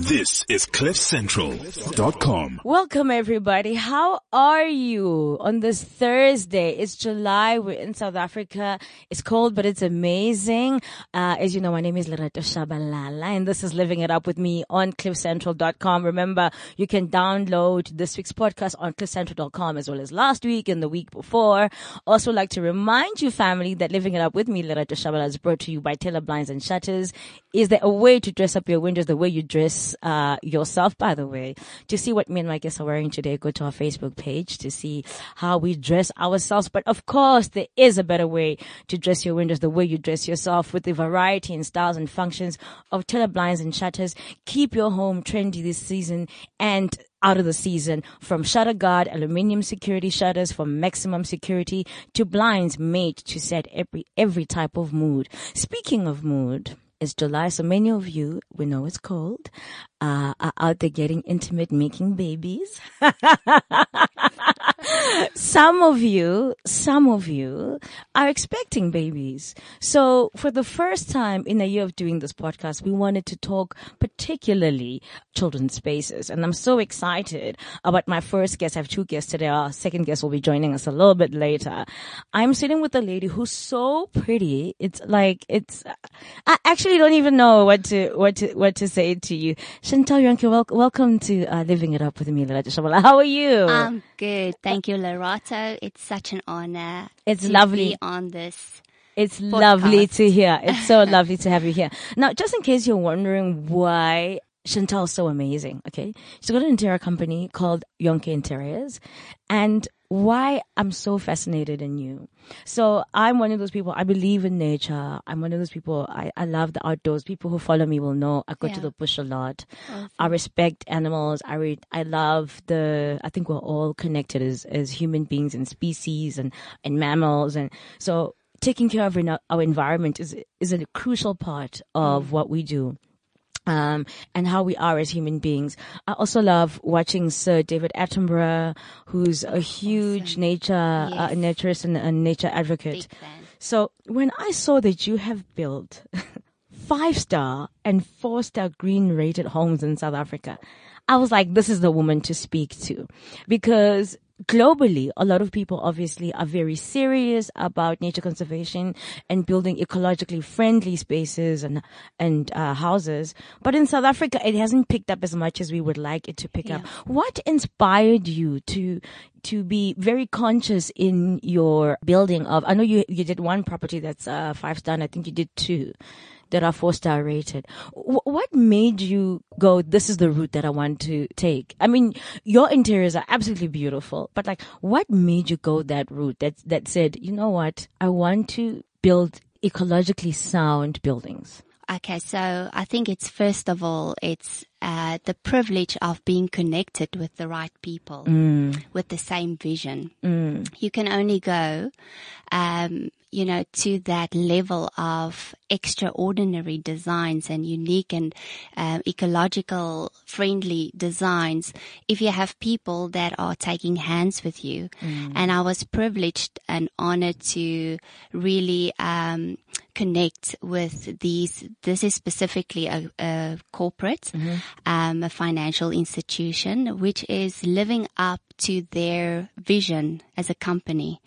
This is CliffCentral.com. Welcome everybody. How are you on this Thursday? It's July. We're in South Africa. It's cold, but it's amazing. Uh, as you know, my name is Lerato Shabalala and this is Living It Up with me on CliffCentral.com. Remember, you can download this week's podcast on CliffCentral.com as well as last week and the week before. Also like to remind you family that Living It Up with me, Lerato Shabalala is brought to you by Taylor Blinds and Shutters. Is there a way to dress up your windows the way you dress uh, yourself, by the way? To see what me and my guests are wearing today, go to our Facebook page to see how we dress ourselves. But of course, there is a better way to dress your windows the way you dress yourself with the variety and styles and functions of Taylor Blinds and Shutters. Keep your home trendy this season and out of the season from shutter guard aluminium security shutters for maximum security to blinds made to set every every type of mood speaking of mood it's July, so many of you, we know it's cold, uh, are out there getting intimate, making babies. some of you, some of you are expecting babies. So for the first time in a year of doing this podcast, we wanted to talk particularly children's spaces. And I'm so excited about my first guest. I have two guests today. Our second guest will be joining us a little bit later. I'm sitting with a lady who's so pretty. It's like, it's, I actually don't even know what to, what to, what to say to you. Chantal Yonke, wel- welcome to uh, Living It Up with Lerato How are you? I'm good. Thank you, Lerato. It's such an honor. It's to lovely. be on this. It's lovely to hear. It's so lovely to have you here. Now, just in case you're wondering why Chantal's so amazing, okay? She's got an interior company called Yonke Interiors and why I'm so fascinated in you. So I'm one of those people, I believe in nature. I'm one of those people, I, I love the outdoors. People who follow me will know I go to the bush a lot. I respect animals. I read, I love the, I think we're all connected as, as human beings and species and, and mammals. And so taking care of our our environment is, is a crucial part of mm. what we do um, and how we are as human beings. I also love watching Sir David Attenborough, who's a huge nature, uh, Yes. naturist and a nature advocate. So when I saw that you have built five star and four star green rated homes in South Africa, I was like, this is the woman to speak to because globally, a lot of people obviously are very serious about nature conservation and building ecologically friendly spaces and, and, uh, houses. But in South Africa, it hasn't picked up as much as we would like it to pick up. What inspired you to, to be very conscious in your building of, I know you, you did one property that's, uh, five star and I think you did two that are four star rated. Wh- what made you go, this is the route that I want to take? I mean, your interiors are absolutely beautiful, but like, what made you go that route that, that said, you know what? I want to build ecologically sound buildings. Okay, so I think it's first of all, it's uh, the privilege of being connected with the right people with the same vision. You can only go, um, you know, to that level of extraordinary designs and unique and um, ecological friendly designs if you have people that are taking hands with you. And I was privileged and honored to really um, connect with these. This is specifically a, a corporate, um, a financial institution, which is living up to their vision as a company.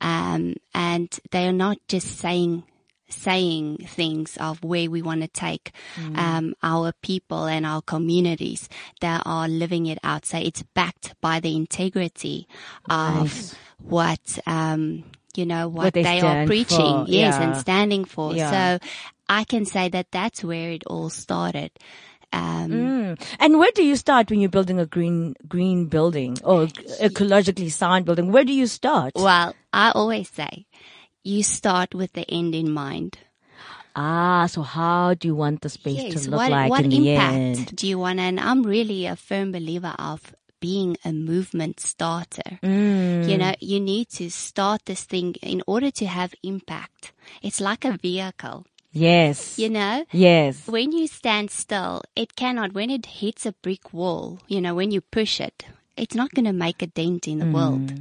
Um, and they are not just saying saying things of where we want to take um, our people and our communities that are living it out. So it's backed by the integrity of what um, you know what, What they they, are preaching, for, yes, yeah. and standing for. Yeah. So I can say that that's where it all started. Um, Mm. And where do you start when you're building a green, green building or ecologically sound building? Where do you start? Well, I always say you start with the end in mind. Ah, so how do you want the space Yes, to look what, like what in the end? What impact do you want? And I'm really a firm believer of being a movement starter. Mm. You know, you need to start this thing in order to have impact. It's like a vehicle, Yes. you know? Yes. When you stand still, it cannot, when it hits a brick wall, you know, when you push it, it's not going to make a dent in the world.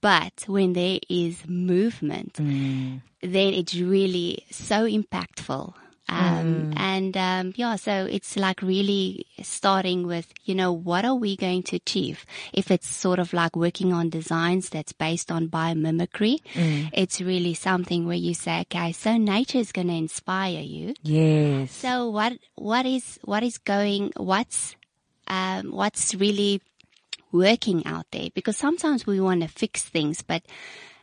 But when there is movement, then it's really so impactful. Um, and, um, yeah, so it's like really starting with, you know, what are we going to achieve? If it's sort of like working on designs that's based on biomimicry, it's really something where you say, okay, so nature is going to inspire you. Yes. So what, what is, what is going, what's, um, what's really working out there? Because sometimes we want to fix things, but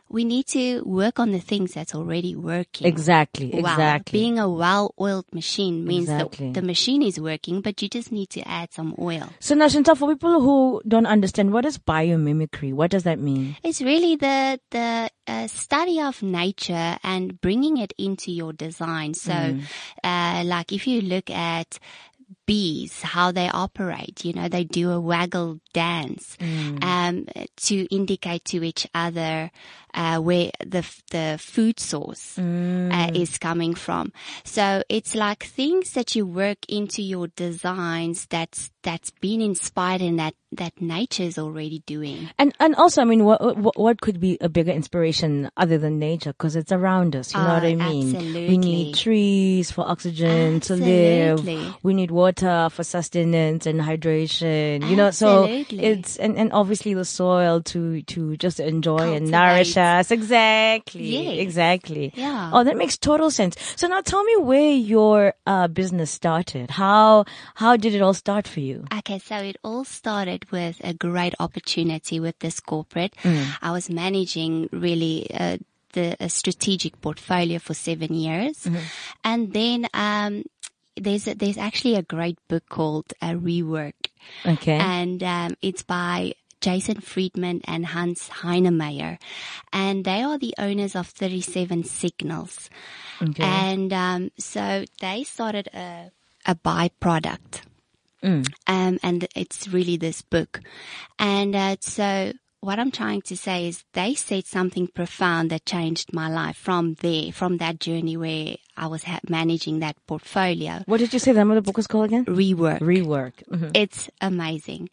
we need to work on the things that's already working. Exactly. Well, Exactly. being a well-oiled machine means Exactly. that the machine is working, but you just need to add some oil. so now, Chantal, for people who don't understand, what is biomimicry? What does that mean? It's really the the uh, study of nature and bringing it into your design. So, Mm. uh, like if you look at bees, how they operate, you know, they do a waggle dance Mm. um, to indicate to each other uh, where the the food source Mm. uh, is coming from. So it's like things that you work into your designs that's that's been inspired and that that nature is already doing. And and also, I mean, what what, what could be a bigger inspiration other than nature? Because it's around us. You know Oh, what I mean? We need trees for oxygen to live. We need water for sustenance and hydration. You know, so Absolutely. it's and, and obviously the soil to to just enjoy and nourish us. Exactly. Yes. Exactly. Yeah. Oh, that makes total sense. So now tell me where your uh, business started. How how did it all start for you? Okay, so it all started with a great opportunity with this corporate. I was managing really uh, the a strategic portfolio for seven years, and then um, there's a, there's actually a great book called uh, Rework, Okay. and um, it's by Jason Friedman and Hans Heinemeier, and they are the owners of 37 Signals. okay. And um, so they started a, a byproduct. Mm. Um, and it's really this book. And uh, so what I'm trying to say is they said something profound that changed my life from there, from that journey where I was ha- managing that portfolio. what did you say the name of the book was called again? Rework. Rework. Mhm. It's amazing.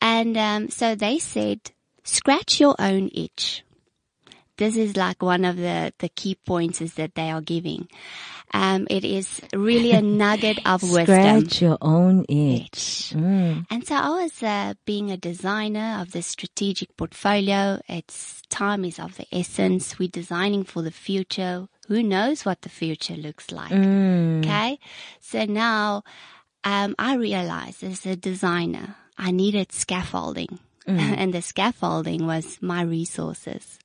And um, so they said, scratch your own itch. This is like one of the, the key points is that they are giving. Um, it is really a nugget of wisdom. Scratch your own itch. Mm. And so I was uh, being a designer of the strategic portfolio. It's time is of the essence. We're designing for the future. Who knows what the future looks like? Mm. Okay. So now, um, I realized as a designer, I needed scaffolding and the scaffolding was my resources.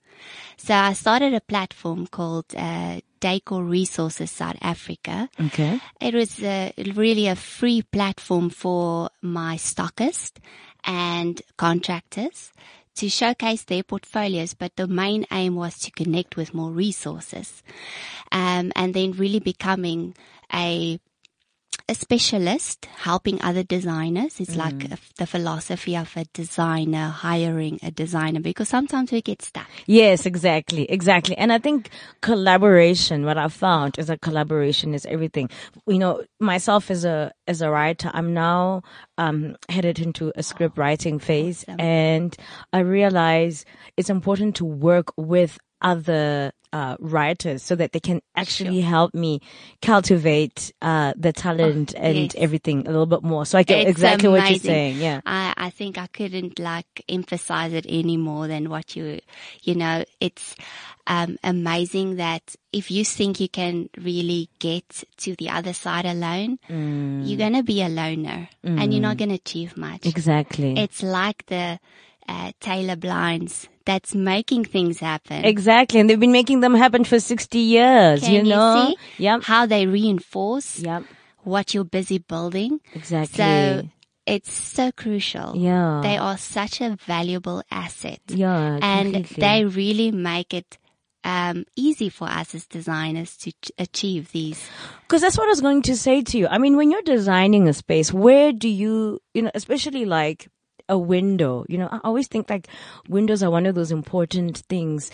So I started a platform called, uh, Decor Resources South Africa. Okay. It was uh, really a free platform for my stockists and contractors to showcase their portfolios, but the main aim was to connect with more resources, um, and then really becoming a a specialist helping other designers. It's like a, the philosophy of a designer hiring a designer because sometimes we get stuck. Yes, exactly, exactly. And I think collaboration, what I've found is that collaboration is everything. You know, myself as a, as a writer, I'm now, um, headed into a script writing phase Awesome. and I realize it's important to work with other, uh, writers so that they can actually help me cultivate, uh, the talent and yes. everything a little bit more. So I get It's exactly what you're saying. Yeah. I, I think I couldn't like emphasize it any more than what you, you know, it's, um, amazing that if you think you can really get to the other side alone, Mm. you're going to be a loner and you're not going to achieve much. Exactly. It's like the, uh, Taylor Blinds that's making things happen. Exactly, and they've been making them happen for 60 years, Can you know? see Yep. how they reinforce Yep. what you're busy building. Exactly. So it's so crucial. yeah. They are such a valuable asset. yeah. and completely. they really make it um, easy for us as designers to ch- achieve these. Because that's what I was going to say to you. I mean, when you're designing a space, where do you, you know, especially like a window, you know, I always think like windows are one of those important things.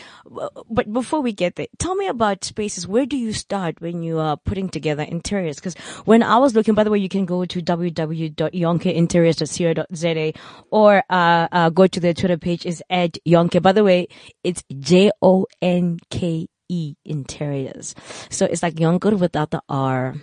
But before we get there, tell me about spaces. Where do you start when you are putting together interiors? Because when I was looking, by the way, you can go to www.yonkeinteriors.co.za or uh, uh, go to their Twitter page is at Yonke. By the way, it's J O N K E interiors. So it's like Yonker without the R.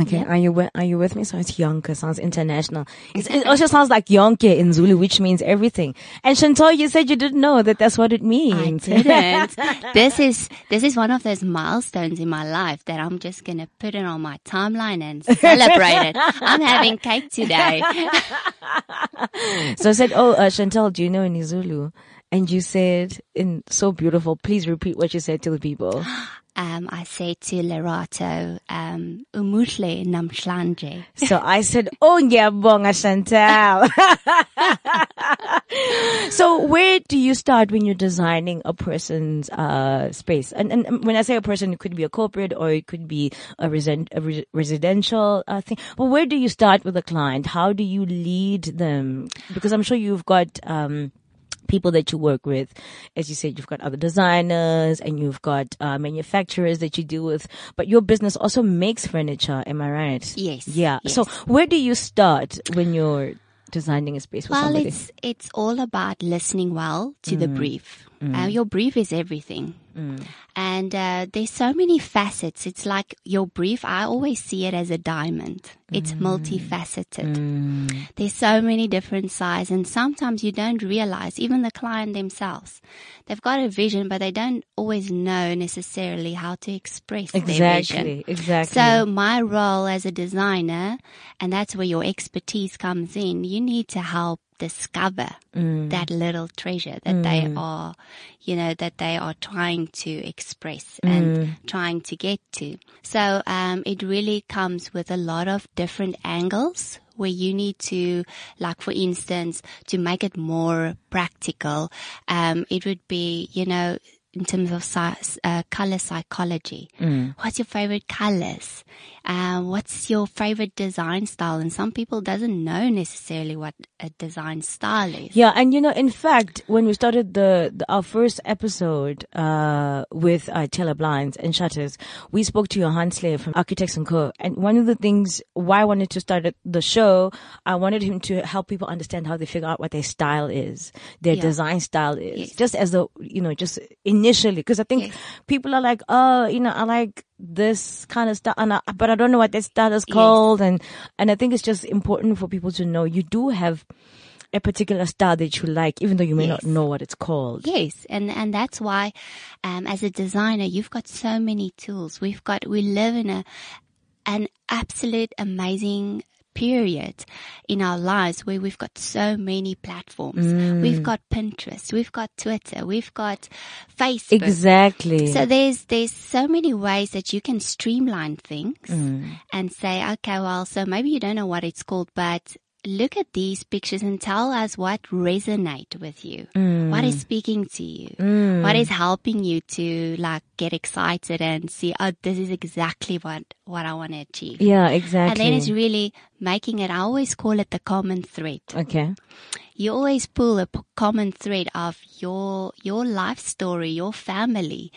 Okay, are you with, are you with me? So it's Yonke, sounds international. It's, it also sounds like Yonke in Zulu, which means everything. And Chantal, you said you didn't know that that's what it means. I didn't. this is this is one of those milestones in my life that I'm just gonna put it on my timeline and celebrate it. I'm having cake today. so I said, "Oh, uh, Chantal, do you know any Zulu?" And you said, "In so beautiful." Please repeat what you said to the people. Um, I say to Lerato, um, umuhle namhlanje. So I said, "Oh, ngiyabonga, Chantal." so where do you start when you're designing a person's uh, space? And, and when I say a person, it could be a corporate or it could be a, resen- a re- residential uh, thing. But where do you start with a client? How do you lead them? Because I'm sure you've got. Um, people that you work with. As you said, you've got other designers and you've got uh, manufacturers that you deal with, but your business also makes furniture. Am I right? Yes, Yeah. yes. So where do you start when you're designing a space for Well, somebody? it's it's all about listening well to the brief. Uh, your brief is everything, and uh, there's so many facets. It's like your brief. I always see it as a diamond. It's multifaceted. There's so many different sizes, and sometimes you don't realize. Even the client themselves, they've got a vision, but they don't always know necessarily how to express their vision. Exactly. Exactly. So my role as a designer, and that's where your expertise comes in, you need to help discover Mm. that little treasure that they are, you know, that they are trying to express Mm. and trying to get to. So, um, it really comes with a lot of different angles where you need to, like for instance, to make it more practical, um, it would be, you know, in terms of uh, color psychology. Mm. What's your favorite colors? Um, what's your favorite design style? And some people doesn't know necessarily what a design style is. Yeah, and you know, in fact, when we started the, the our first episode uh, with uh, Taylor Blinds and Shutters, we spoke to Johan Slayer from Architects and Co. And one of the things why I wanted to start the show, I wanted him to help people understand how they figure out what their style is, their Yeah. design style is, Yes. just as the you know, just initially, because I think Yes. people are like, oh, you know, I like this kind of stuff, and I, but I don't know what that style is called, and and I think it's just important for people to know you do have a particular style that you like, even though you may not know what it's called. Yes, and and that's why, um, as a designer, you've got so many tools. We've got we live in a an absolute amazing period in our lives where we've got so many platforms. We've got Pinterest, we've got Twitter, we've got Facebook. Exactly. So there's there's so many ways that you can streamline things Mm. and say, okay, well, so maybe you don't know what it's called, but look at these pictures and tell us what resonate with you. Mm. What is speaking to you? What is helping you to like get excited and see, oh, this is exactly what, what I want to achieve. yeah, exactly. And then it's really making it, I always call it the common thread okay. you always pull a p- common thread of your your life story, your family,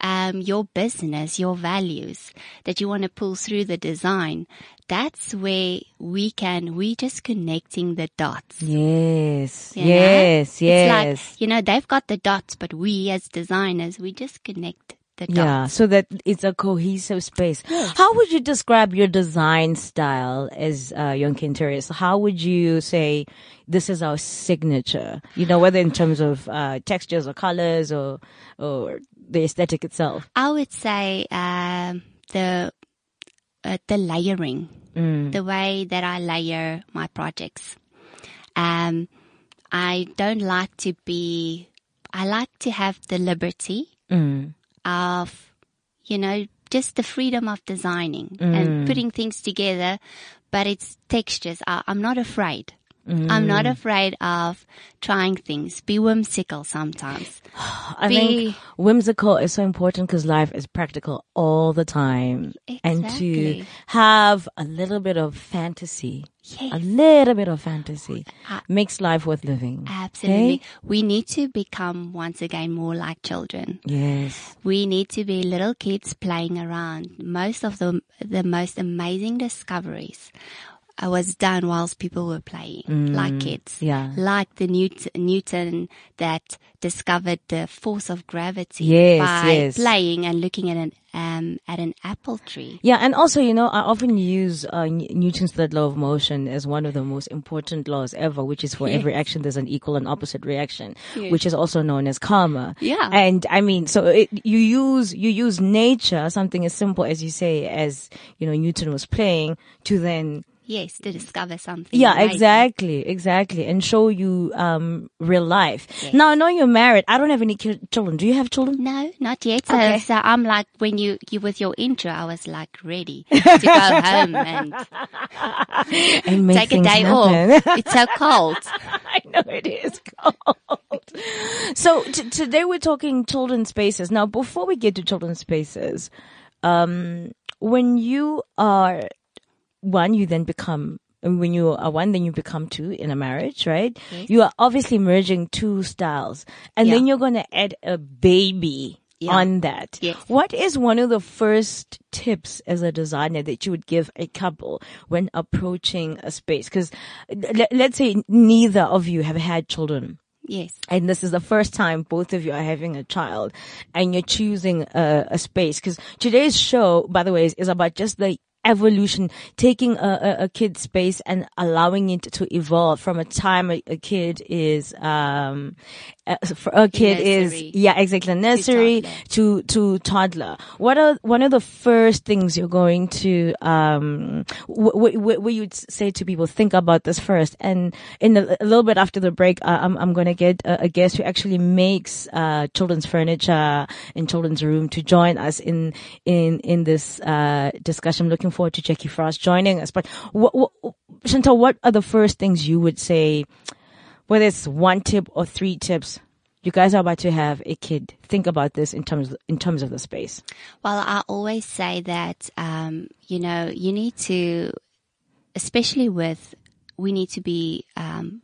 um, your business, your values that you want to pull through the design. That's where we can we just connecting the dots. Yes. you know? Yes. Yes. It's like you know they've got the dots, but we as designers we just connect the dots. Yeah, so that it's a cohesive space. How would you describe your design style as uh, Yonke Interiors? How would you say this is our signature? You know, whether in terms of uh, textures or colors or or the aesthetic itself. I would say um, the uh, the layering, the way that I layer my projects. Um, I don't like to be. I like to have the liberty of, you know, just the freedom of designing and mm. putting things together, but it's textures. I, I'm not afraid. I'm not mm. afraid of trying things. Be whimsical sometimes. I Be- think whimsical is so important because life is practical all the time, and to have a little bit of fantasy, Yes. a little bit of fantasy, I- makes life worth living. Absolutely. We need to become once again more like children. Yes. We need to be little kids playing around. Most of the the most amazing discoveries uh, was done whilst people were playing, like kids. Mm, yeah. Like the Newt- Newton that discovered the force of gravity Yes, by yes. playing and looking at an um, at an apple tree. Yeah, and also, you know, I often use uh, Newton's third law of motion as one of the most important laws ever, which is for every action there's an equal and opposite reaction, which is also known as karma. Yeah. And I mean, so it, you use you use nature, something as simple as you say, as you know, Newton was playing, to then Yes, to discover something. yeah, amazing. exactly, exactly, and show you um real life. Now, I know you're married. I don't have any children. Do you have children? No, not yet. So, Okay. so I'm like when you you with your intro, I was like ready to go home and And make take a day happen. off. It's so cold. I know it is cold. so t- today we're talking children's spaces. Now, before we get to children's spaces, um, when you are one, you then become. When you are one, then you become two in a marriage, right? Yes. You are obviously merging two styles, and then you're going to add a baby Yeah. on that. Yes. What is one of the first tips as a designer that you would give a couple when approaching a space? Because let's say neither of you have had children. Yes. And this is the first time both of you are having a child and you're choosing a, a space. Cause today's show, by the way, is, is about just the evolution, taking a, a, a kid's space and allowing it to evolve from a time a, a kid is, um, for a kid is, yeah, exactly, nursery toddler. to, to toddler. What are one of the first things you're going to, um, w- w- where you'd say to people, think about this first? And in a, a little bit after the break, uh, I'm, I'm going to get a, a guest who actually makes, uh, children's furniture in children's room to join us in, in, in this, uh, discussion. I'm looking forward to Jackie Frost joining us. But what, what, Chantal, what are the first things you would say, whether it's one tip or three tips? You guys are about to have a kid. Think about this in terms in terms of the space. Well, I always say that, um, you know, you need to, especially with, we need to be, um,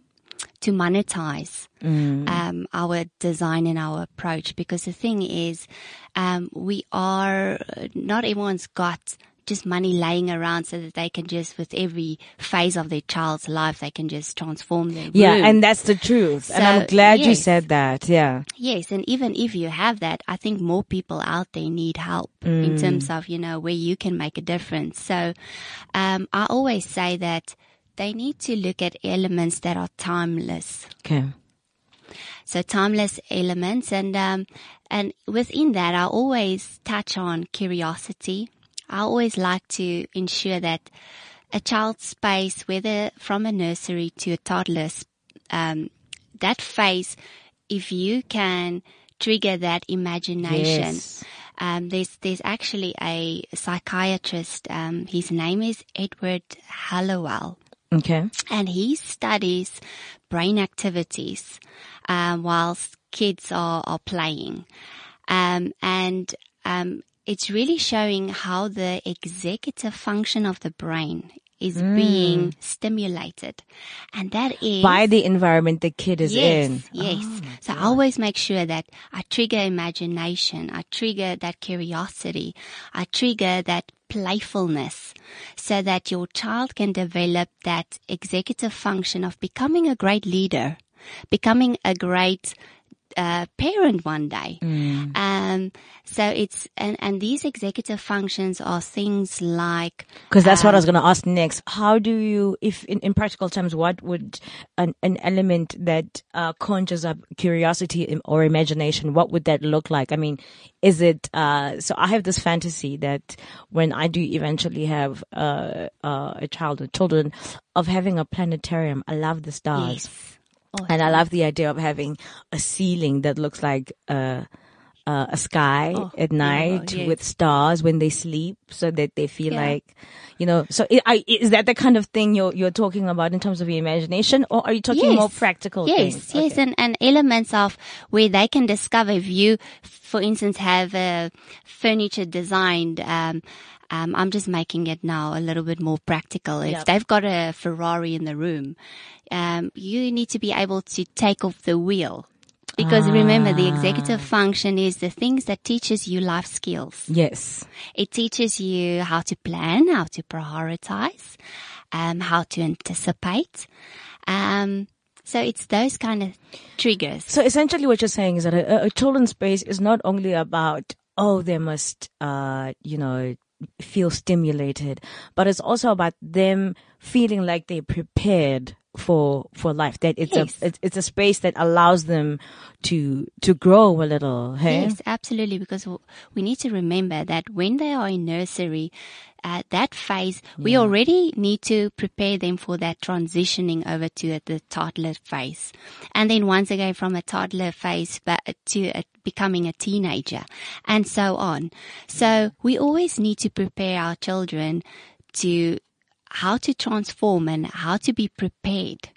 to monetize um, our design and our approach because the thing is, um, we are not everyone's got just money laying around so that they can just with every phase of their child's life they can just transform their Yeah, room. and that's the truth. and I'm So, glad you said that. Yeah. Yes, and even if you have that, I think more people out there need help in terms of, you know, where you can make a difference. So, um, I always say that they need to look at elements that are timeless. Okay. So timeless elements and, um, and within that, I always touch on curiosity. I always like to ensure that a child's space, whether from a nursery to a toddler's, um, that phase, if you can trigger that imagination, Yes. um, there's there's actually a psychiatrist. Um, his name is Edward Hallowell Okay. and he studies brain activities um, whilst kids are, are playing. Um, and um, it's really showing how the executive function of the brain is mm. being stimulated. And that is By the environment the kid is yes, in. Yes. Ah, so I always make sure that I trigger imagination. I trigger that curiosity. I trigger that playfulness so that your child can develop that executive function of becoming a great leader, becoming a great uh, parent one day. Um, so it's, and, and these executive functions are things like, Because that's what I Um, was going to ask next. How do you, if in, in practical terms, what would an, an element that uh, conjures up curiosity or imagination, what would that look like? I mean, is it, uh, so I have this fantasy that when I do eventually have uh, uh, a child or children of having a planetarium, I love the stars. yes. And I love the idea of having a ceiling that looks like uh, uh, a sky Oh, at night yes. with stars when they sleep, so that they feel Yeah. like, you know. So I, is that the kind of thing you're you're talking about in terms of your imagination, or are you talking Yes. more practical Yes, things? yes, Okay. and, and elements of where they can discover if you, for instance, have a furniture designed, um, um, I'm just making it now a little bit more practical. If Yep. they've got a Ferrari in the room, um, you need to be able to take off the wheel. Because remember, the executive Ah. function is the things that teaches you life skills. Yes. It teaches you how to plan, how to prioritize. um, how to anticipate. Um, so it's those kind of triggers. So essentially what you're saying is that a, a children's space is not only about, oh, they must, uh, you know, feel stimulated, but it's also about them feeling like they're prepared for for life. That it's Yes. a it's, it's a space that allows them to to grow a little. Hey, Yes, absolutely. Because we need to remember that when they are in nursery, uh, that phase, we already need to prepare them for that transitioning over to the toddler phase. And then once again from a toddler phase to a, becoming a teenager and so on. So we always need to prepare our children to how to transform and how to be prepared.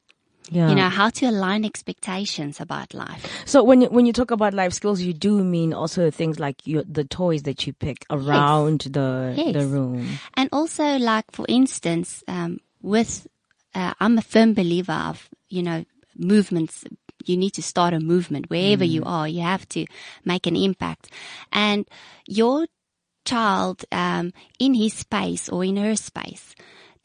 Yeah. You know, how to align expectations about life. So when you, when you talk about life skills, you do mean also things like your, the toys that you pick around the Yes. the room. And also, like for instance, um, with uh, I'm a firm believer of you know movements. You need to start a movement wherever you are. You have to make an impact, and your child um, in his space or in her space,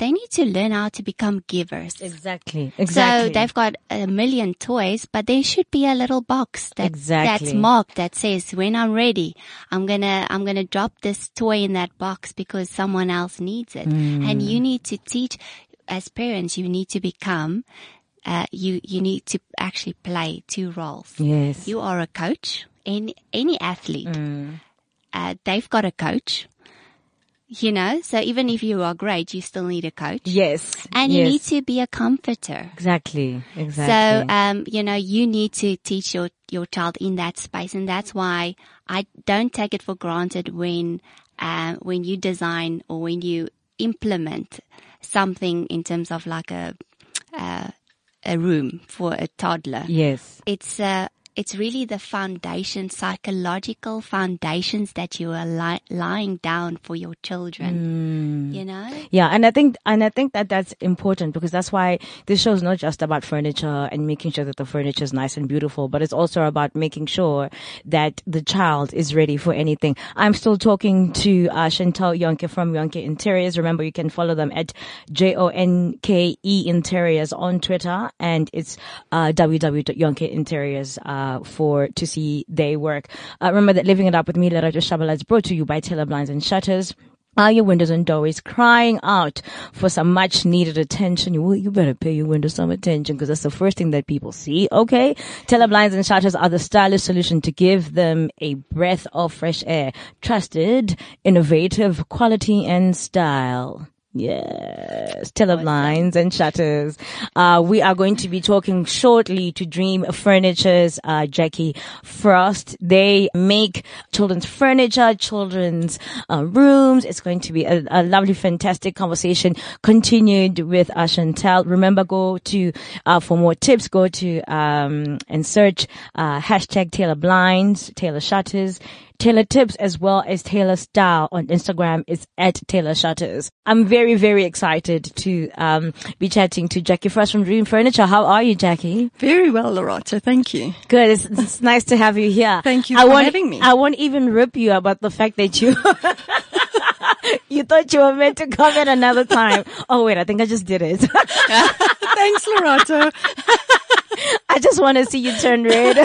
they need to learn how to become givers. Exactly. Exactly. So they've got a million toys, but there should be a little box that, Exactly. that's marked that says, when I'm ready, I'm gonna, I'm gonna drop this toy in that box because someone else needs it. And you need to teach, as parents, you need to become, uh, you, you need to actually play two roles. yes. You are a coach, any, any athlete, uh, they've got a coach. You know, so even if you are great, you still need a coach. yes. And you need to be a comforter. Exactly. Exactly. So, um, you know, you need to teach your, your child in that space. And that's why I don't take it for granted when, uh, when you design or when you implement something in terms of like a, uh, a room for a toddler. yes. It's, uh, it's really the foundation, psychological foundations that you are li- lying down for your children. You know? Yeah, and I think and I think that that's important because that's why this show is not just about furniture and making sure that the furniture is nice and beautiful, but it's also about making sure that the child is ready for anything. I'm still talking to uh, Chantal Yonke from Yonke Interiors. Remember, you can follow them at J O N K E Interiors on Twitter, and it's uh, www.yonkeinteriors uh, for to see their work. Uh, remember that living it up with me, Lerato Shabala, is brought to you by Taylor Blinds and Shutters. Are your windows and doorways crying out for some much needed attention? You, you better pay your windows some attention because that's the first thing that people see. Okay. Taylor Blinds and shutters are the stylish solution to give them a breath of fresh air. Trusted, innovative, quality and style. Yes, Taylor Blinds and shutters. Uh, we are going to be talking shortly to Dream Furniture's uh, Jackie Frost. They make children's furniture, children's uh, rooms. It's going to be a, a lovely, fantastic conversation. Continued with uh, Chantal. Remember, go to uh, for more tips. Go to um, and search uh, hashtag Taylor Blinds, Taylor Shutters. Taylor Tips as well as Taylor Style on Instagram is at Taylor Shutters. I'm very, very excited to um, be chatting to Jackie Frost from Dream Furniture. How are you, Jackie? Very well, Loretta. Thank you. Good. It's, it's nice to have you here. Thank you I for won't, having me. I won't even rip you about the fact that you you thought you were meant to come at another time. Oh wait, I think I just did it. Thanks, Loretta. I just want to see you turn red.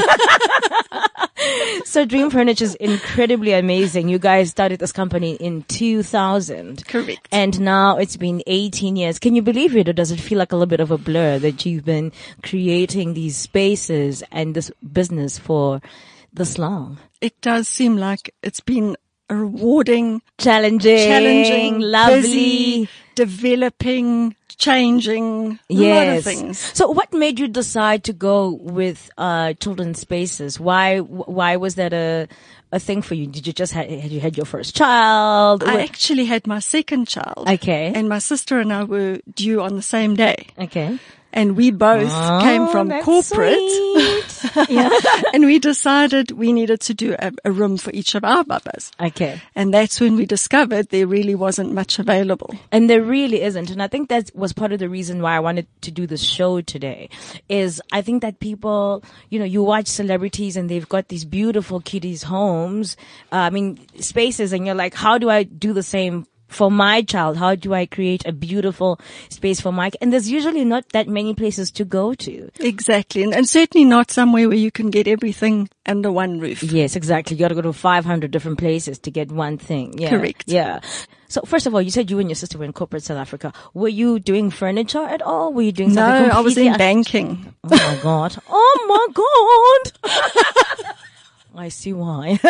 so Dream Furniture is incredibly amazing. You guys started this company in 2000. Correct. And now it's been 18 years. Can you believe it or does it feel like a little bit of a blur that you've been creating these spaces and this business for this long? It does seem like it's been a rewarding, Challenging, challenging, lovely. busy, developing, changing, a lot of Yes. things. So what made you decide to go with uh children's spaces? Why why was that a a thing for you? Did you just had, had you had your first child? I What- actually had my second child. Okay. And my sister and I were due on the same day. okay. And we both came Oh, from corporate. Yeah. and we decided we needed to do a, a room for each of our bubbas. Okay. And that's when we discovered there really wasn't much available. And there really isn't. And I think that was part of the reason why I wanted to do this show today is I think that people, you know, you watch celebrities and they've got these beautiful kiddies homes. Uh, I mean, spaces and you're like, how do I do the same for my child? How do I create a beautiful space for Mike? And there's usually not that many places to go to. Exactly. And, and certainly not somewhere where you can get everything under one roof. Yes, exactly. You got to go to 500 different places to get one thing. Yeah. Correct. Yeah. So first of all, you said you and your sister were in corporate South Africa. Were you doing furniture at all? Were you doing something? No, I was in banking. Oh my god. Oh my god. I see why.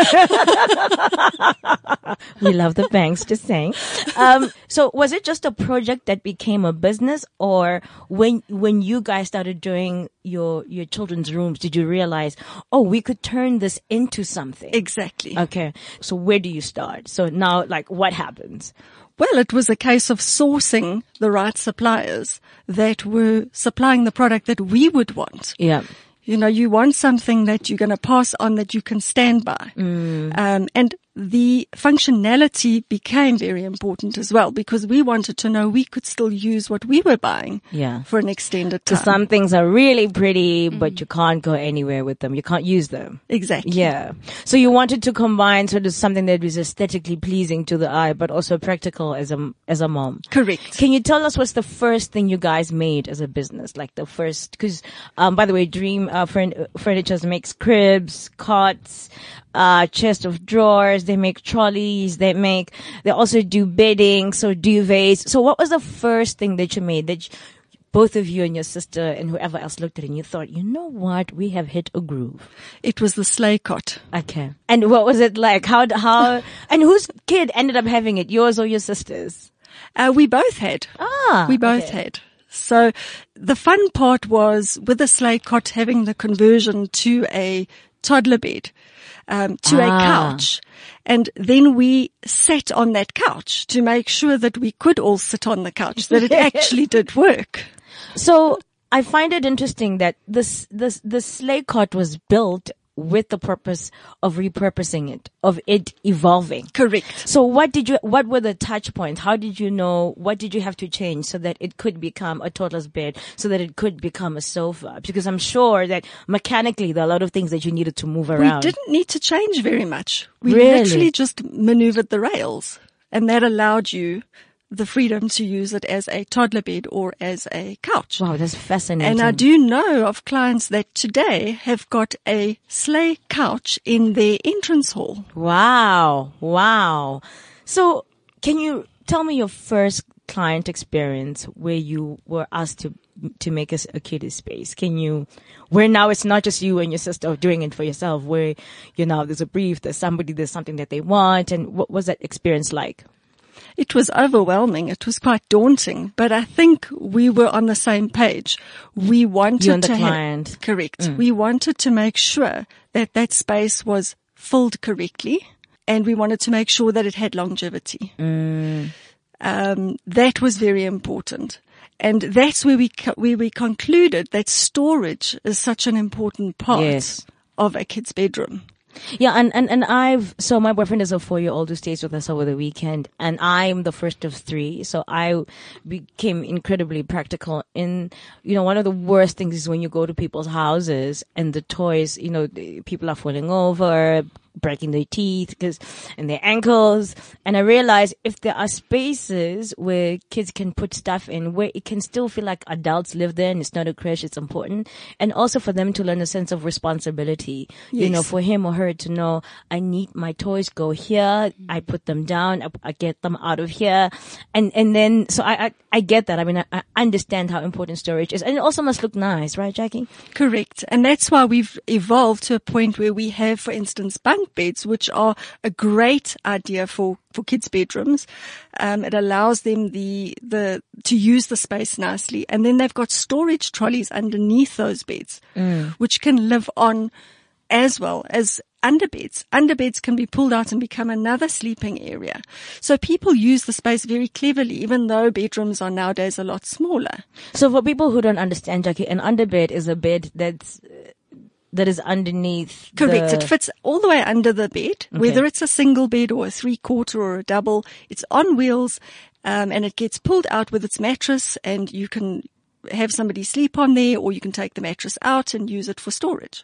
we love the banks, just saying. Um, so was it just a project that became a business or when, when you guys started doing your, your children's rooms, did you realize, oh, we could turn this into something? Exactly. Okay. So where do you start? So now, like, what happens? Well, it was a case of sourcing the right suppliers that were supplying the product that we would want. Yeah. You know, you want something that you're going to pass on that you can stand by. Um, and the functionality became very important as well because we wanted to know we could still use what we were buying Yeah. for an extended time. Some things are really pretty, but you can't go anywhere with them. You can't use them. exactly. Yeah. So you wanted to combine sort of something that was aesthetically pleasing to the eye, but also practical as a, as a mom. Correct. Can you tell us what's the first thing you guys made as a business? Like the first, cause, um, by the way, Dream, uh, Furn- Furniture makes cribs, cots, uh, chest of drawers. They make trolleys. They make, they also do bedding, so duvets. So what was the first thing that you made that you, both of you and your sister and whoever else looked at it and you thought, you know what? We have hit a groove. It was the sleigh cot. Okay. And what was it like? How, how, and whose kid ended up having it? Yours or your sister's? Uh, we both had. Ah. We both okay. had. So the fun part was with the sleigh cot having the conversion to a toddler bed, um, to a Ah. couch. And then we sat on that couch to make sure that we could all sit on the couch, that it actually did work. So I find it interesting that this, this, the sleigh cot was built with the purpose of repurposing it, of it evolving. Correct. So what did you, what were the touch points? How did you know, what did you have to change so that it could become a toddler's bed, so that it could become a sofa? Because I'm sure that mechanically there are a lot of things that you needed to move around. We didn't need to change very much. We Really? literally just maneuvered the rails and that allowed you the freedom to use it as a toddler bed or as a couch. Wow, that's fascinating. And I do know of clients that today have got a sleigh couch in their entrance hall. Wow. Wow. So can you tell me your first client experience where you were asked to to make a, a kiddie space? Can you, where now it's not just you and your sister doing it for yourself, where you know there's a brief, there's somebody, there's something that they want, and what was that experience like? It was overwhelming. It was quite daunting, but I think we were on the same page. We wanted You and the to client. Mm. correct. We wanted to make sure that that space was filled correctly and we wanted to make sure that it had longevity. Mm. Um, that was very important. And that's where we, co- where we concluded that storage is such an important part Yes. of a kid's bedroom. Yeah, and, and, and I've, so my boyfriend is a four year old who stays with us over the weekend, and I'm the first of three, so I became incredibly practical in, you know, one of the worst things is when you go to people's houses and the toys, you know, people are falling over, breaking their teeth, cause, and their ankles, and I realized if there are spaces where kids can put stuff in where it can still feel like adults live there and it's not a crash, it's important, and also for them to learn a sense of responsibility, you know, for him or her to know I need my toys go here. I put them down. I, I get them out of here. And, and then, so I, I, I get that. I mean, I, I understand how important storage is. And it also must look nice, right, Jackie? Correct. And that's why we've evolved to a point where we have, for instance, bunk beds, which are a great idea for, for kids' bedrooms. Um, it allows them the, the, to use the space nicely. And then they've got storage trolleys underneath those beds, which can live on as well as underbeds. Underbeds can be pulled out and become another sleeping area. So people use the space very cleverly, even though bedrooms are nowadays a lot smaller. So for people who don't understand, Jackie, an underbed is a bed that's, that is underneath. Correct. the- It fits all the way under the bed, whether it's a single bed or a three quarter or a double. It's on wheels, um, and it gets pulled out with its mattress and you can have somebody sleep on there or you can take the mattress out and use it for storage.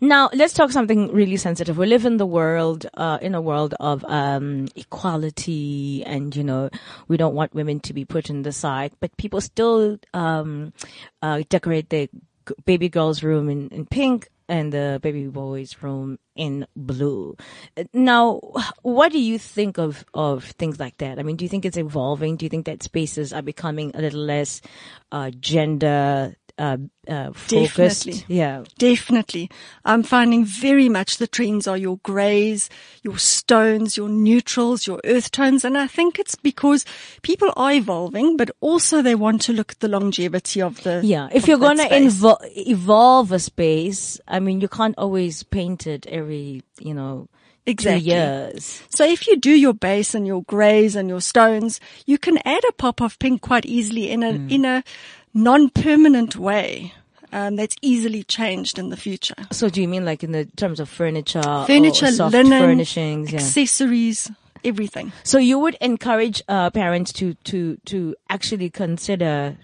Now let's talk something really sensitive. We live in the world, uh, in a world of um, equality, and you know, we don't want women to be put in the side, but people still um, uh, decorate their baby girl's room in, in pink and the baby boy's room in blue. Now, what do you think of of things like that? I mean, do you think it's evolving? Do you think that spaces are becoming a little less uh, gender uh, uh, focused? Definitely. Yeah. Definitely. I'm finding very much the trends are your greys, your stones, your neutrals, your earth tones. And I think it's because people are evolving, but also they want to look at the longevity of the. Yeah, if you're gonna invo- evolve a space, I mean, you can't always paint it every, you know, Exactly. two years. So if you do your base and your greys and your stones, you can add a pop of pink quite easily in a, Mm. in a non-permanent way. Um, that's easily changed in the future. So do you mean like in the terms of furniture, Furniture, or soft linen, furnishings? Yeah. accessories, everything. So you would encourage uh, parents to to to actually consider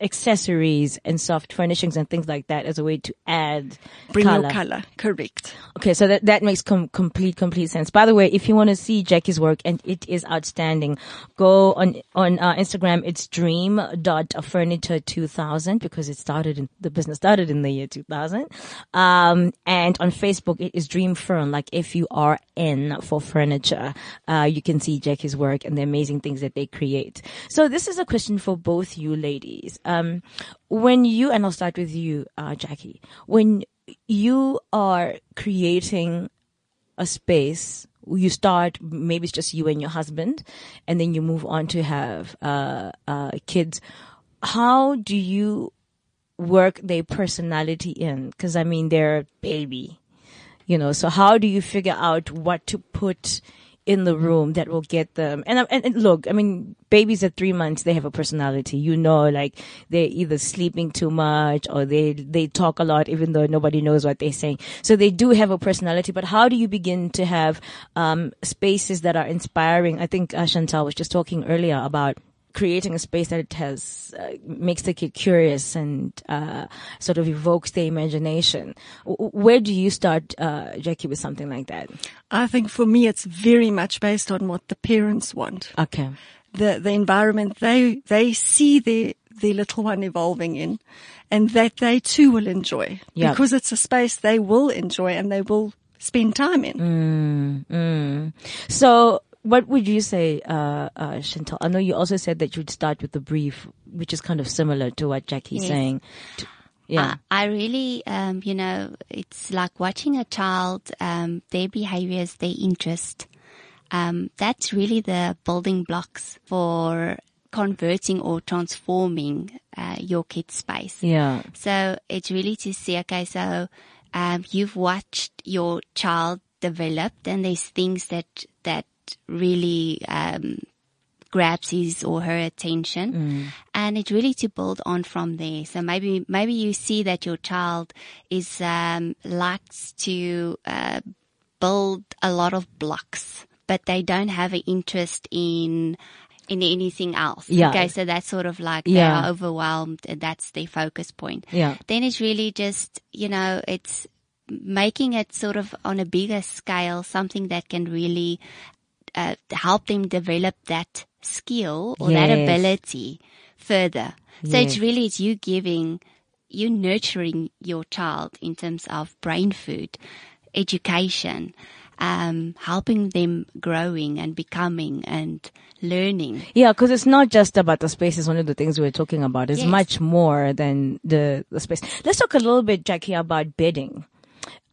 accessories and soft furnishings and things like that as a way to add Bring color. your color. Correct. Okay, so that that makes com- complete complete sense. By the way, if you want to see Jackie's work and it is outstanding, go on on uh, Instagram. It's dream dot furniture two thousand because it started in the business started in the year two thousand. Um, and on Facebook it is Dream Furn, like F U R N for furniture. Uh, you can see Jackie's work and the amazing things that they create. So this is a question for both you ladies. Um, when you and I'll start with you, uh, Jackie. When you are creating a space you start maybe it's just you and your husband and then you move on to have uh, uh, kids how do you work their personality in because i mean they're a baby you know so how do you figure out what to put in the room that will get them. And, and, and look i mean babies at three months they have a personality. You know like they're either sleeping too much or they they talk a lot even though nobody knows what they're saying. So they do have a personality but how do you begin to have um spaces that are inspiring? I think uh, chantal was just talking earlier about creating a space that has uh, makes the kid curious and uh, sort of evokes their imagination. W- where do you start, uh, Jackie, with something like that? I think for me, it's very much based on what the parents want. Okay. The, the environment they, they see their, their little one evolving in and that they too will enjoy Yeah. because it's a space they will enjoy and they will spend time in. So, what would you say, uh, uh, Chantal? I know you also said that you'd start with the brief, which is kind of similar to what Jackie's Yes. saying. Yeah. I, I really, um, you know, it's like watching a child, um, their behaviors, their interest. Um, that's really the building blocks for converting or transforming uh, your kid's space. yeah. So it's really to see, okay, so um, you've watched your child develop and there's things that, that really um, grabs his or her attention. And it's really to build on from there. So maybe, maybe you see that your child is, um, likes to, uh, build a lot of blocks, but they don't have an interest in, in anything else. Yeah. Okay. So that's sort of like Yeah. they are overwhelmed and that's their focus point. Yeah. Then it's really just, you know, it's making it sort of on a bigger scale, something that can really, uh, help them develop that skill or that ability further. So Yes. it's really, it's you giving, you nurturing your child in terms of brain food, education, um, helping them growing and becoming and learning. Yeah, because it's not just about the space. It's one of the things we were talking about. It's Yes. much more than the, the space. Let's talk a little bit, Jackie, about bedding.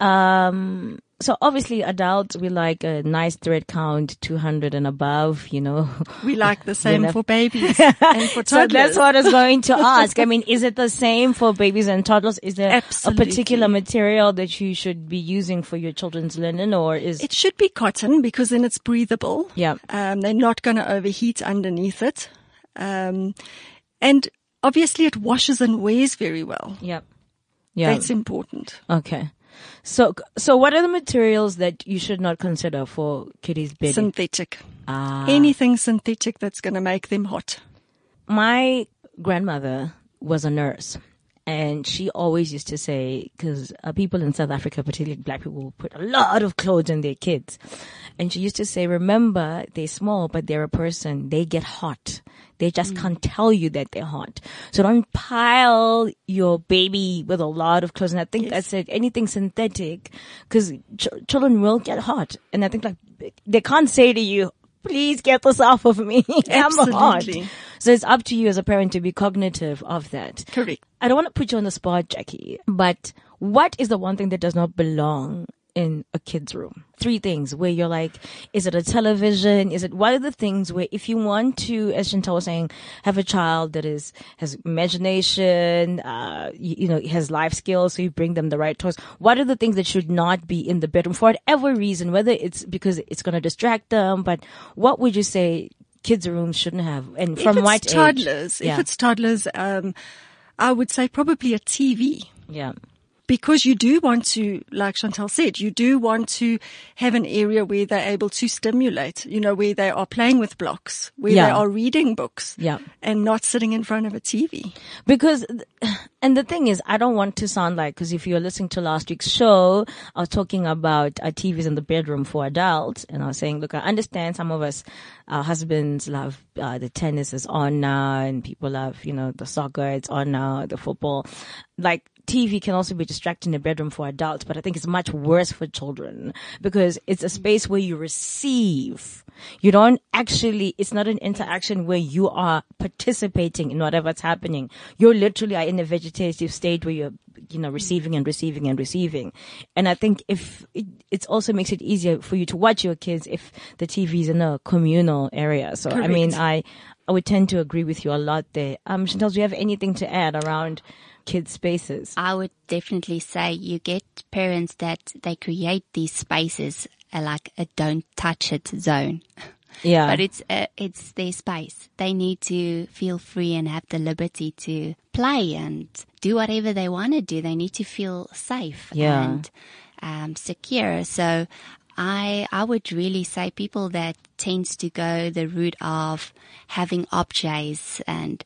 Um, so obviously adults, we like a nice thread count, 200 and above, you know. We like the same for babies and for toddlers So that's what I was going to ask. I mean, is it the same for babies and toddlers? Is there Absolutely. a particular material that you should be using for your children's linen or is It should be cotton because then it's breathable. Yeah. Um, they're not going to overheat underneath it. Um, and obviously it washes and wears very well. yeah. Yeah. That's important. Okay. So, so what are the materials that you should not consider for kiddies bedding? Synthetic. Ah. Anything synthetic that's going to make them hot. my grandmother was a nurse And she always used to say, because uh, people in South Africa, particularly black people, put a lot of clothes on their kids. And she used to say, remember, they're small, but they're a person. They get hot. They just can't tell you that they're hot. So don't pile your baby with a lot of clothes. And I think I said anything synthetic, because ch- children will get hot. And I think like they can't say to you, please get this off of me. I'm hot. So it's up to you as a parent to be cognitive of that. Correct. I don't want to put you on the spot, Jackie, but what is the one thing that does not belong in a kid's room? Three things where you're like, is it a television? Is it, what are the things where if you want to, as Chantal was saying, have a child that is, has imagination, uh, you, you know, has life skills, so you bring them the right toys. What are the things that should not be in the bedroom for whatever reason, whether it's because it's going to distract them, but what would you say kids' rooms shouldn't have? And from if what it's age? toddlers, Yeah. if it's toddlers, um, I would say probably a TV. yeah. Because you do want to, like Chantal said, you do want to have an area where they're able to stimulate, you know, where they are playing with blocks, where Yeah. they are reading books Yeah. and not sitting in front of a TV. Because, and the thing is, I don't want to sound like, because if you're listening to last week's show, I was talking about uh, TVs in the bedroom for adults, and I was saying, look, I understand some of us, our husbands love uh, the tennis is on now, and people love, you know, the soccer, it's on now, the football. Like, TV can also be distracting in the bedroom for adults, but I think it's much worse for children because it's a space where you receive. You don't actually, it's not an interaction where you are participating in whatever's happening. You're literally are in a vegetative state where you're, you know, receiving and receiving and receiving. And I think if it, it also makes it easier for you to watch your kids if the TV is in a communal area. So, I mean, I, I would tend to agree with you a lot there. Um, Chantal, do you have anything to add around kids' spaces? I would definitely say you get parents that they create these spaces uh, like a don't touch it zone. Yeah. But it's uh, it's their space. They need to feel free and have the liberty to play and do whatever they want to do. They need to feel safe Yeah. and um, secure. So I I would really say people that tends to go the route of having objects and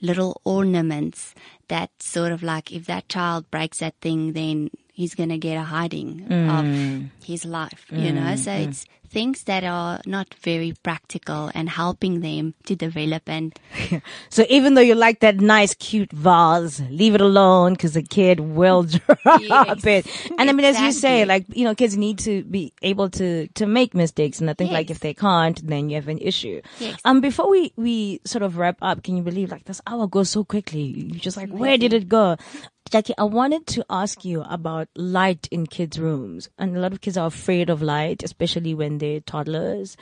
little ornaments that sort of like if that child breaks that thing then he's going to get a hiding of mm. his life you know mm, so mm. it's things that are not very practical and helping them to develop and So even though you like that nice, cute vase, leave it alone because the kid will drop it. And I mean, as you say, like, you know, kids need to be able to, to make mistakes. And I think like if they can't, then you have an issue. Yes. Um, before we, we sort of wrap up, can you believe like this hour goes so quickly? You're just like, where did it go? Jackie, I wanted to ask you about light in kids' rooms. And a lot of kids are afraid of light, especially when they're toddlers.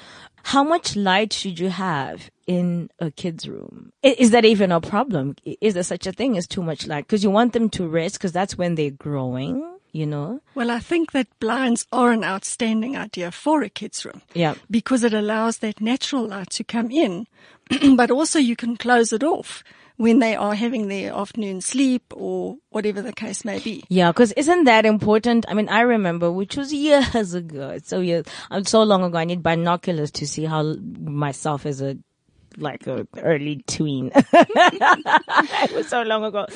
How much light should you have in a kid's room? Is that even a problem? Is there such a thing as too much light? Because you want them to rest because that's when they're growing, you know? Well, I think that blinds are an outstanding idea for a kid's room. Yeah. Because it allows that natural light to come in, but also you can close it off when they are having their afternoon sleep or whatever the case may be. Yeah, because isn't that important? I mean, I remember, which was years ago. So years, uh, so long ago. I need binoculars to see how myself as a like a early tween. it was so long ago.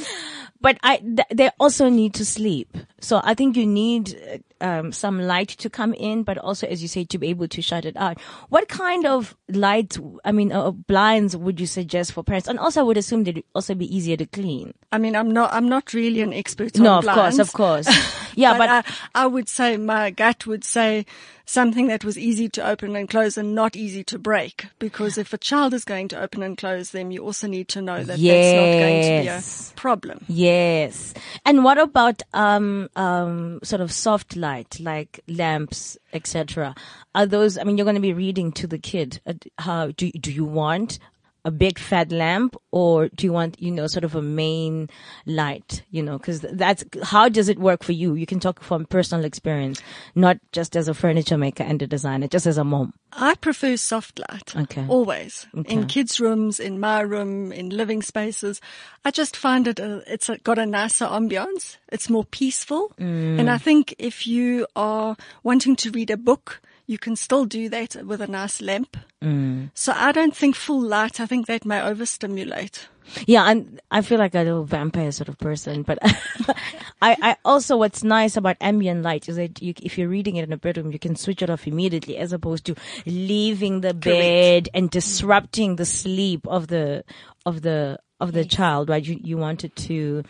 But I, th- they also need to sleep. So I think you need um, some light to come in, but also, as you say, to be able to shut it out. What kind of light, I mean, uh, blinds would you suggest for parents? And also, I would assume they'd also be easier to clean. I mean, I'm not, I'm not really an expert. No, of course, of course. Yeah, but, I, I would say my gut would say something that was easy to open and close and not easy to break. Because if a child is going to open and close them, you also need to know that that's not going to be a problem. Yes. And what about um um sort of soft light like lamps, etc. Are those I mean you're going to be reading to the kid. Uh, How do do you want a big fat lamp or do you want you know sort of a main light you know because that's how does it work for you you can talk from personal experience not just as a furniture maker and a designer just as a mom I prefer soft light. Okay. Always. Okay. In kids' rooms, in my room, in living spaces. I just find it, a, it's a, got a nicer ambiance. It's more peaceful. Mm. And I think if you are wanting to read a book, you can still do that with a nice lamp Mm. So I don't think full light. I think that may overstimulate. Yeah, and I feel like a little vampire sort of person, but I, I also what's nice about ambient light is that you, if you're reading it in a bedroom, you can switch it off immediately, as opposed to leaving the bed and disrupting the sleep of the of the of the child. Right? You you want it to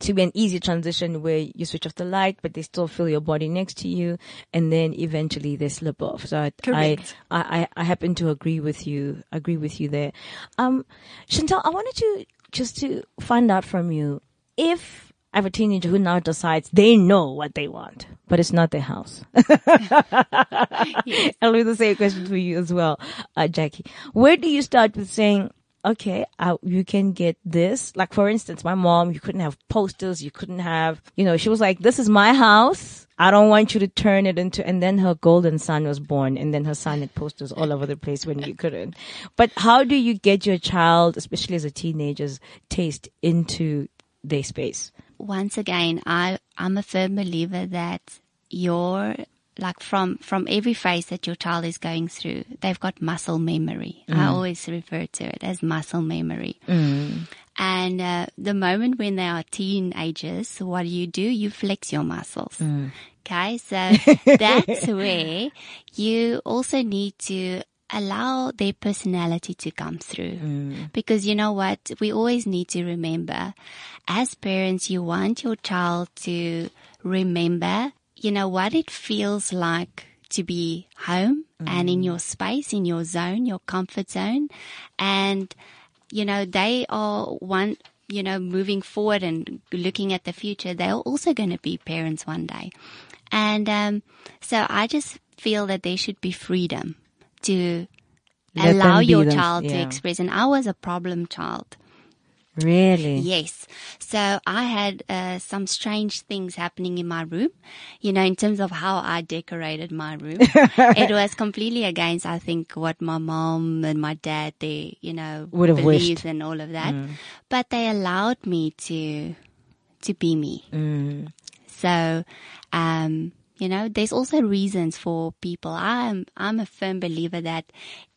to be an easy transition where you switch off the light, but they still feel your body next to you, and then eventually they slip off. So I, I, I, I happen to agree with you. Agree with you there. Um, Chantal, I wanted to just to find out from you if I have a teenager who now decides they know what they want, but it's not their house. I'll leave the same question for you as well, uh, Jackie. Where do you start with saying, okay, uh, you can get this? Like, for instance, my mom, you couldn't have posters, you couldn't have, you know, she was like, this is my house. I don't want you to turn it into, and then her golden son was born, and then her son had posters all over the place when you couldn't. But how do you get your child, especially as a teenager's taste into their space? once again, I, I'm a firm believer that your, like from, from every phase that your child is going through, they've got muscle memory. I mm. always refer to it as muscle memory. Mm. And uh, the moment when they are teenagers, what do you do? You flex your muscles. Mm. Okay, so that's where you also need to allow their personality to come through. Because you know what? We always need to remember as parents, you want your child to remember, you know, what it feels like to be home and in your space, in your zone, your comfort zone. And, you know, they are one, you know, moving forward and looking at the future. They're also going to be parents one day. And, um, so I just feel that there should be freedom to Let allow your them- child to yeah. express. And I was a problem child. Really? Yes. So I had uh, some strange things happening in my room, you know, in terms of how I decorated my room. it was completely against, I think, what my mom and my dad, they, you know, Would have believed wished. and all of that. But they allowed me to, to be me. So, um, you know, there's also reasons for people. I'm, I'm a firm believer that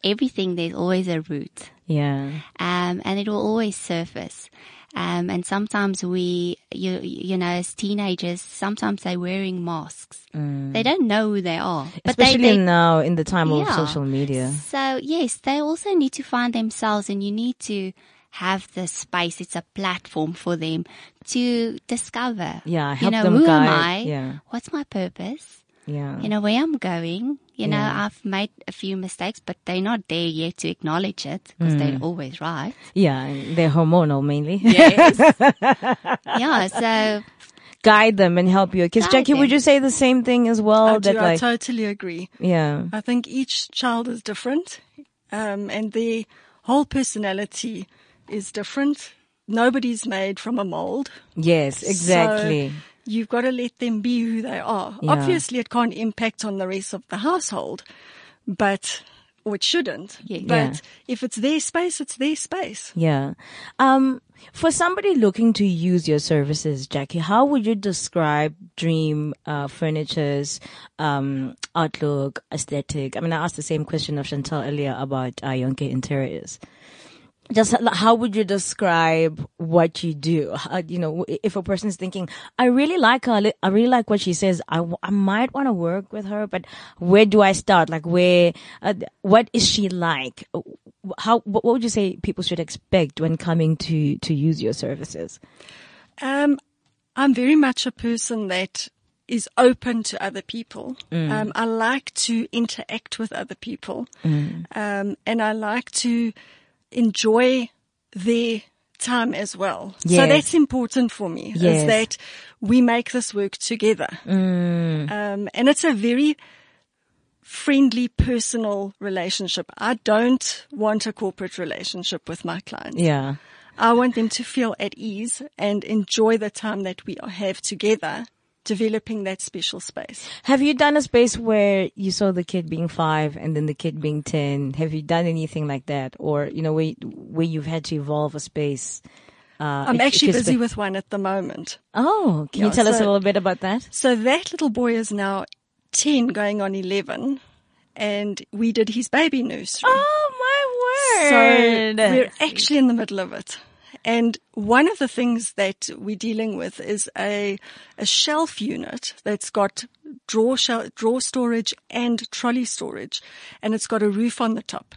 everything, there's always a root Yeah. um, and it will always surface. Um, and sometimes we, you, you know, as teenagers, sometimes they're wearing masks. They don't know who they are, but Especially they now in the time of social media. so yes, they also need to find themselves, and you need to have the space. It's a platform for them to discover. Yeah, you help know, them who am guide, I? yeah. What's my purpose? Yeah. You know where I'm going. You know, Yeah. I've made a few mistakes, but they're not there yet to acknowledge it because Mm. they're always right. Yeah, they're hormonal mainly. Yes. yeah. So Guide them and help you. Because Guide Jackie, would you say the same thing as well? I that do. I like, totally agree. yeah, I think each child is different, um, and their whole personality is different. Nobody's made from a mold. yes, exactly. So you've got to let them be who they are. Yeah. Obviously, it can't impact on the rest of the household, but or it shouldn't. Yeah. But Yeah. if it's their space, it's their space. Yeah. Um, for somebody looking to use your services, Jackie, how would you describe Dream uh, Furniture's um, outlook, aesthetic? I mean, I asked the same question of Chantal earlier about uh, Yonke Interiors. Just how would you describe what you do? How, you know, if a person's thinking, I really like her, I really like what she says, I, w- I might want to work with her, but where do I start? Like, where, uh, what is she like? How, what would you say people should expect when coming to, to use your services? Um, I'm very much a person that is open to other people. Um, I like to interact with other people. Um, and I like to enjoy their time as well. So that's important for me Yes. is that we make this work together. Um, and it's a very friendly, personal relationship. I don't want a corporate relationship with my clients. Yeah. I want them to feel at ease and enjoy the time that we have together developing that special space. Have you done a space where you saw the kid being five and then the kid being 10? Have you done anything like that? Or, you know, where, where you've had to evolve a space? Uh, I'm actually busy with one at the moment. Oh, can you Yeah, tell us a little bit about that? So that little boy is now 10 going on 11 and we did his baby nursery. Oh my word. So word! we're actually in the middle of it. And one of the things that we're dealing with is a, a shelf unit that's got drawer, shel- drawer storage and trolley storage. And it's got a roof on the top.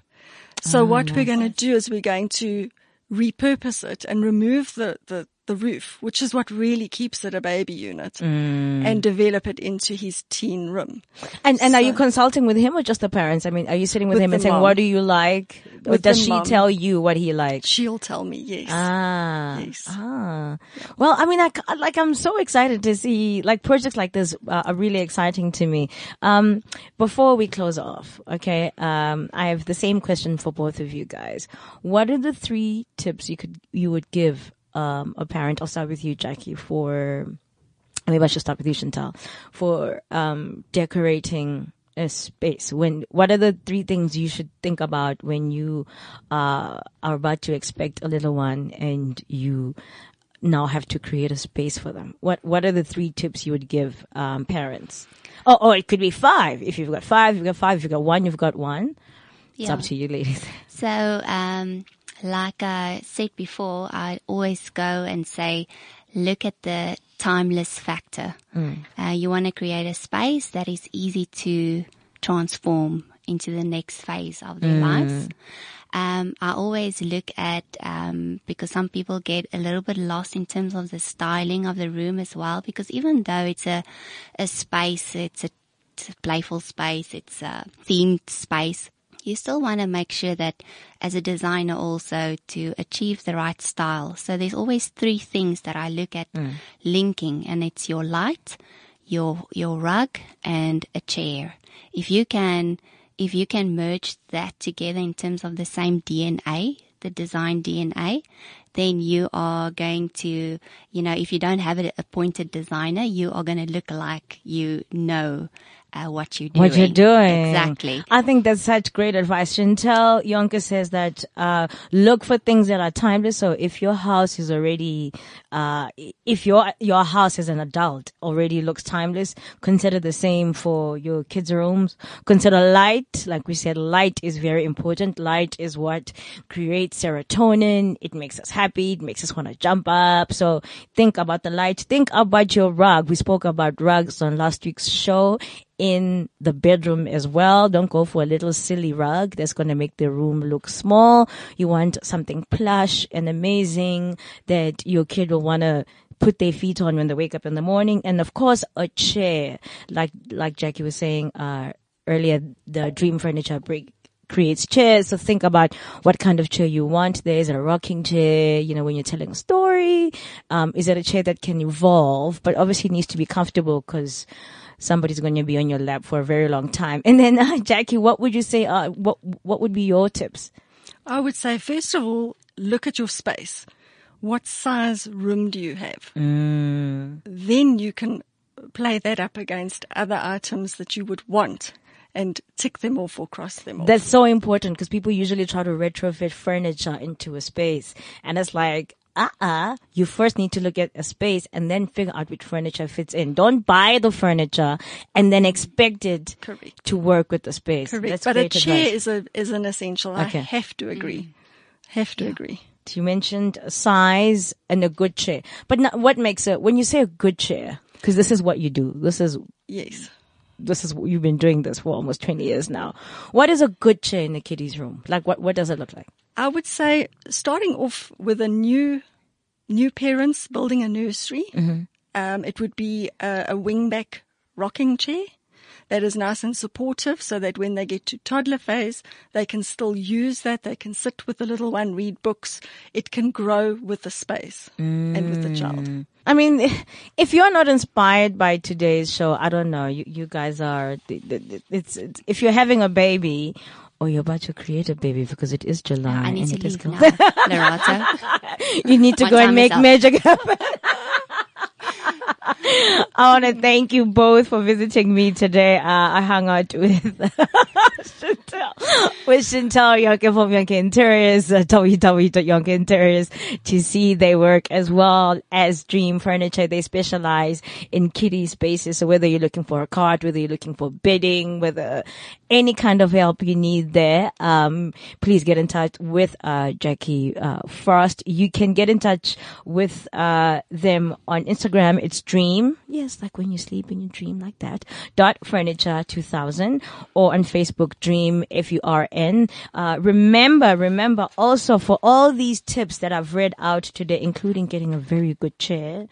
So ah, what we're going to do is we're going to repurpose it and remove the, the, the roof, which is what really keeps it a baby unit and develop it into his teen room. and and are you consulting with him or just the parents? I mean, are you sitting with, With him and saying, mom. "What do you like?" Or With does she mom. tell you what he likes? She'll tell me, yes. Ah, Yes. ah. Well, I mean, I, like, I'm so excited to see, like, projects like this are really exciting to me. Um, before we close off, okay, um, I have the same question for both of you guys. What are the three tips you could, you would give, um, a parent? I'll start with you, Jackie, for, maybe I should start with you, Chantal, for, um, decorating a space. When what are the three things you should think about when you uh, are about to expect a little one and you now have to create a space for them? What what are the three tips you would give um, parents? Oh oh it could be five. If you've got five you've got five. If you've got one you've got one. It's up to you ladies. So, um, like I said before, I always go and say, look at the timeless factor. Uh, you want to create a space that is easy to transform into the next phase of their lives. Um, I always look at, um, because some people get a little bit lost in terms of the styling of the room as well, because even though it's a, a space, it's a, it's a playful space, it's a themed space, you still want to make sure that as a designer also to achieve the right style. So there's always three things that I look at mm. linking and it's your light, your, your rug and a chair. If you can, if you can merge that together in terms of the same DNA, the design DNA, then you are going to, you know, if you don't have an appointed designer, you are going to look like you know uh, what you're doing. what you're doing. Exactly. I think that's such great advice. Chantal Yonke says that, uh, look for things that are timeless. So if your house is already, uh, if your, your house as an adult already looks timeless, consider the same for your kids' rooms. Consider light. Like we said, light is very important. Light is what creates serotonin. It makes us happy. It makes us want to jump up. So think about the light. Think about your rug. We spoke about rugs on last week's show in the bedroom as well. Don't go for a little silly rug that's going to make the room look small. You want something plush and amazing that your kid will want to put their feet on when they wake up in the morning. And of course, a chair, like, like Jackie was saying, uh, earlier, the dream furniture break creates chairs. So think about what kind of chair you want. There is a rocking chair, you know, when you're telling a story. Um, is it a chair that can evolve, but obviously it needs to be comfortable because somebody's going to be on your lap for a very long time. And then, uh, Jackie, what would you say? Uh, what what would be your tips? I would say, first of all, look at your space. What size room do you have? Then you can play that up against other items that you would want and tick them off or cross them off. That's so important because people usually try to retrofit furniture into a space, and it's like. Uh-uh. You first need to look at a space and then figure out which furniture fits in. Don't buy the furniture and then expect it Correct. to work with the space. Correct. That's but a chair advice. is a is an essential. Okay. I have to agree. Have to agree. You mentioned size and a good chair. But now, what makes a, when you say a good chair, because this is what you do. This is, Yes. This is, what you've been doing this for almost 20 years now. What is a good chair in the kiddies room? Like what, what does it look like? I would say starting off with a new new parents building a nursery. Um, it would be a, a wingback rocking chair that is nice and supportive, so that when they get to toddler phase, they can still use that. They can sit with the little one, read books. It can grow with the space and with the child. Mm. I mean, if you're not inspired by today's show, I don't know. You, you guys are, it's, it's, if you're having a baby or you're about to create a baby because it is July I need and to it is leave cold. now, you need to What go and make magic happen. I want to thank you both for visiting me today. Uh, I hung out with Yonke from Yonke Interiors, uh, to see their work as well as Dream Furniture. They specialize in kiddie spaces. So whether you're looking for a cart, whether you're looking for bidding, whether any kind of help you need there, um, please get in touch with uh, Jackie uh, Frost. You can get in touch with uh, them on Instagram. It's Dream, yes, like when you sleep and you dream like that. Dot Furniture 2000 or on Facebook Dream F U R N. Uh, remember, remember also for all these tips that I've read out today, including getting a very good chair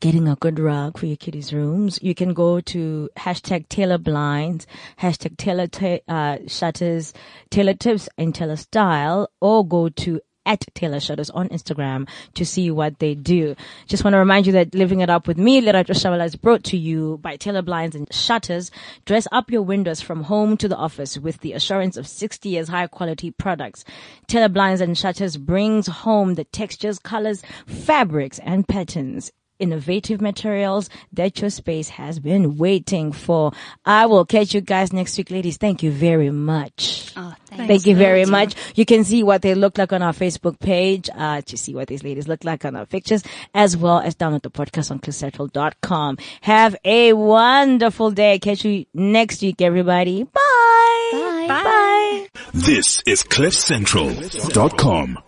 getting a good rug for your kiddies' rooms, you can go to hashtag Taylor Blinds, hashtag Taylor ta- uh, Shutters, Taylor Tips, and Taylor Style, or go to at Taylor Shutters on Instagram to see what they do. Just want to remind you that Living It Up with me, Lerato Shabalala, is brought to you by Taylor Blinds and Shutters. Dress up your windows from home to the office with the assurance of 60 years high quality products. Taylor Blinds and Shutters brings home the textures, colors, fabrics, and patterns innovative materials that your space has been waiting for. I will catch you guys next week, ladies. Thank you very much. Oh, thanks. Thank you very much. You can see what they look like on our Facebook page, uh, to see what these ladies look like on our pictures, as well as download the podcast on cliffcentral.com. Have a wonderful day. Catch you next week, everybody. Bye. Bye. Bye. This is CliffCentral.com.